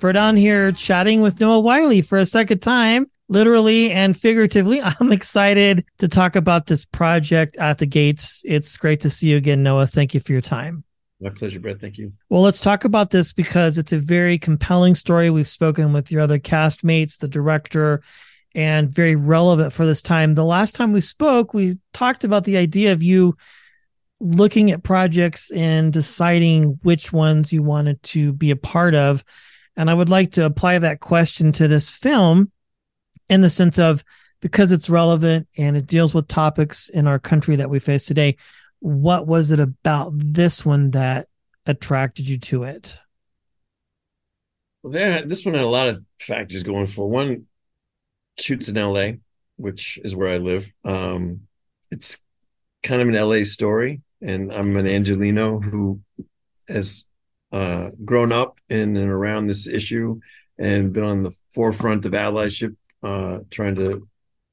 Brett on here chatting with Noah Wyle for a second time, literally and figuratively. I'm excited to talk about this project at the gates. It's great to see you again, Noah. Thank you for your time. My pleasure, Brett. Thank you. Well, let's talk about this because it's a very compelling story. We've spoken with your other castmates, the director, and very relevant for this time. The last time we spoke, we talked about the idea of you looking at projects and deciding which ones you wanted to be a part of. And I would like to apply that question to this film in the sense of because it's relevant and it deals with topics in our country that we face today. What was it about this one that attracted you to it? Well, there, this one had a lot of factors going for one. Shoots in L.A., which is where I live. Um, it's kind of an L.A. story, and I'm an Angelino who has uh, grown up in and around this issue and been on the forefront of allyship, uh, trying to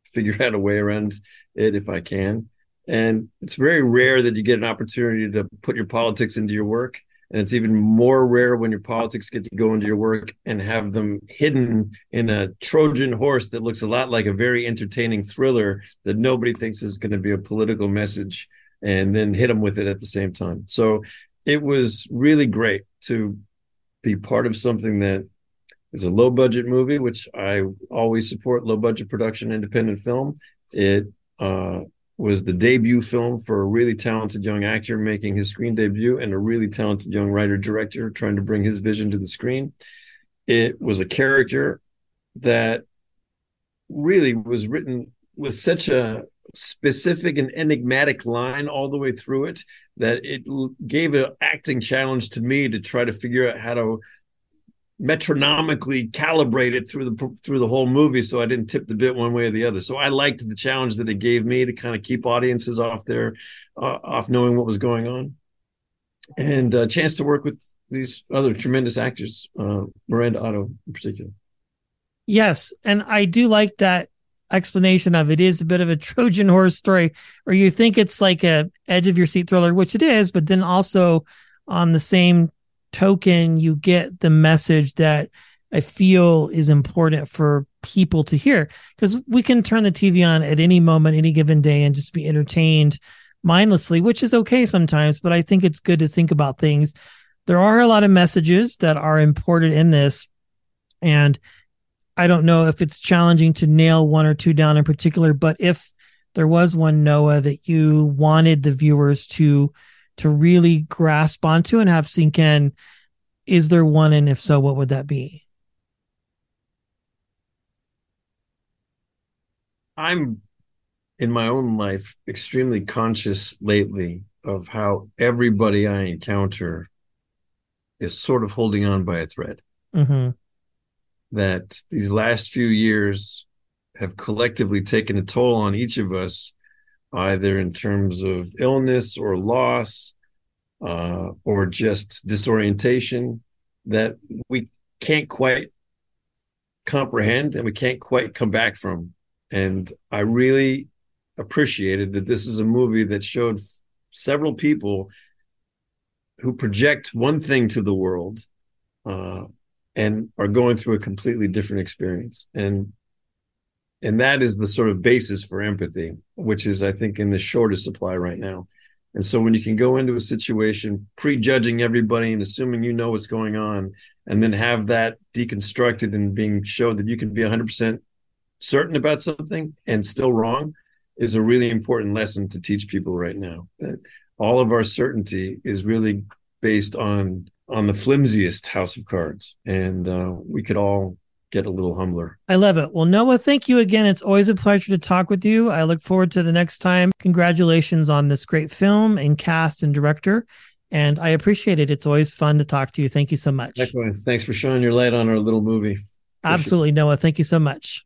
figure out a way around it if I can. And it's very rare that you get an opportunity to put your politics into your work. And it's even more rare when your politics get to go into your work and have them hidden in a Trojan horse that looks a lot like a very entertaining thriller that nobody thinks is going to be a political message and then hit them with it at the same time. So it was really great to be part of something that is a low budget movie, which I always support low budget production, independent film. It uh, was the debut film for a really talented young actor making his screen debut and a really talented young writer director trying to bring his vision to the screen. It was a character that really was written with such a specific and enigmatic line all the way through it that it gave an acting challenge to me to try to figure out how to metronomically calibrate it through the through the whole movie so I didn't tip the bit one way or the other. So I liked the challenge that it gave me to kind of keep audiences off their uh, off knowing what was going on. And a chance to work with these other tremendous actors, uh, Miranda Otto in particular. Yes, and I do like that explanation of it is a bit of a Trojan horse story, or you think it's like a edge of your seat thriller, which it is, but then also on the same token, you get the message that I feel is important for people to hear because we can turn the TV on at any moment, any given day, and just be entertained mindlessly, which is okay sometimes. But I think it's good to think about things. There are a lot of messages that are important in this. And I don't know if it's challenging to nail one or two down in particular, but if there was one, Noah, that you wanted the viewers to to really grasp onto and have sink in, is there one? And if so, what would that be? I'm in my own life extremely conscious lately of how everybody I encounter is sort of holding on by a thread. Mm-hmm. That these last few years have collectively taken a toll on each of us, either in terms of illness or loss, uh, or just disorientation that we can't quite comprehend and we can't quite come back from. And I really appreciated that this is a movie that showed several people who project one thing to the world uh, and are going through a completely different experience. And and that is the sort of basis for empathy, which is, I think, in the shortest supply right now. And so when you can go into a situation prejudging everybody and assuming you know what's going on, and then have that deconstructed and being showed that you can be 100% certain about something and still wrong is a really important lesson to teach people right now. That all of our certainty is really based on on the flimsiest house of cards, and uh, we could all get a little humbler. I love it. Well, Noah, thank you again. It's always a pleasure to talk with you. I look forward to the next time. Congratulations on this great film and cast and director. And I appreciate it. It's always fun to talk to you. Thank you so much. Likewise. Thanks for shining your light on our little movie. Absolutely, Noah. Thank you so much.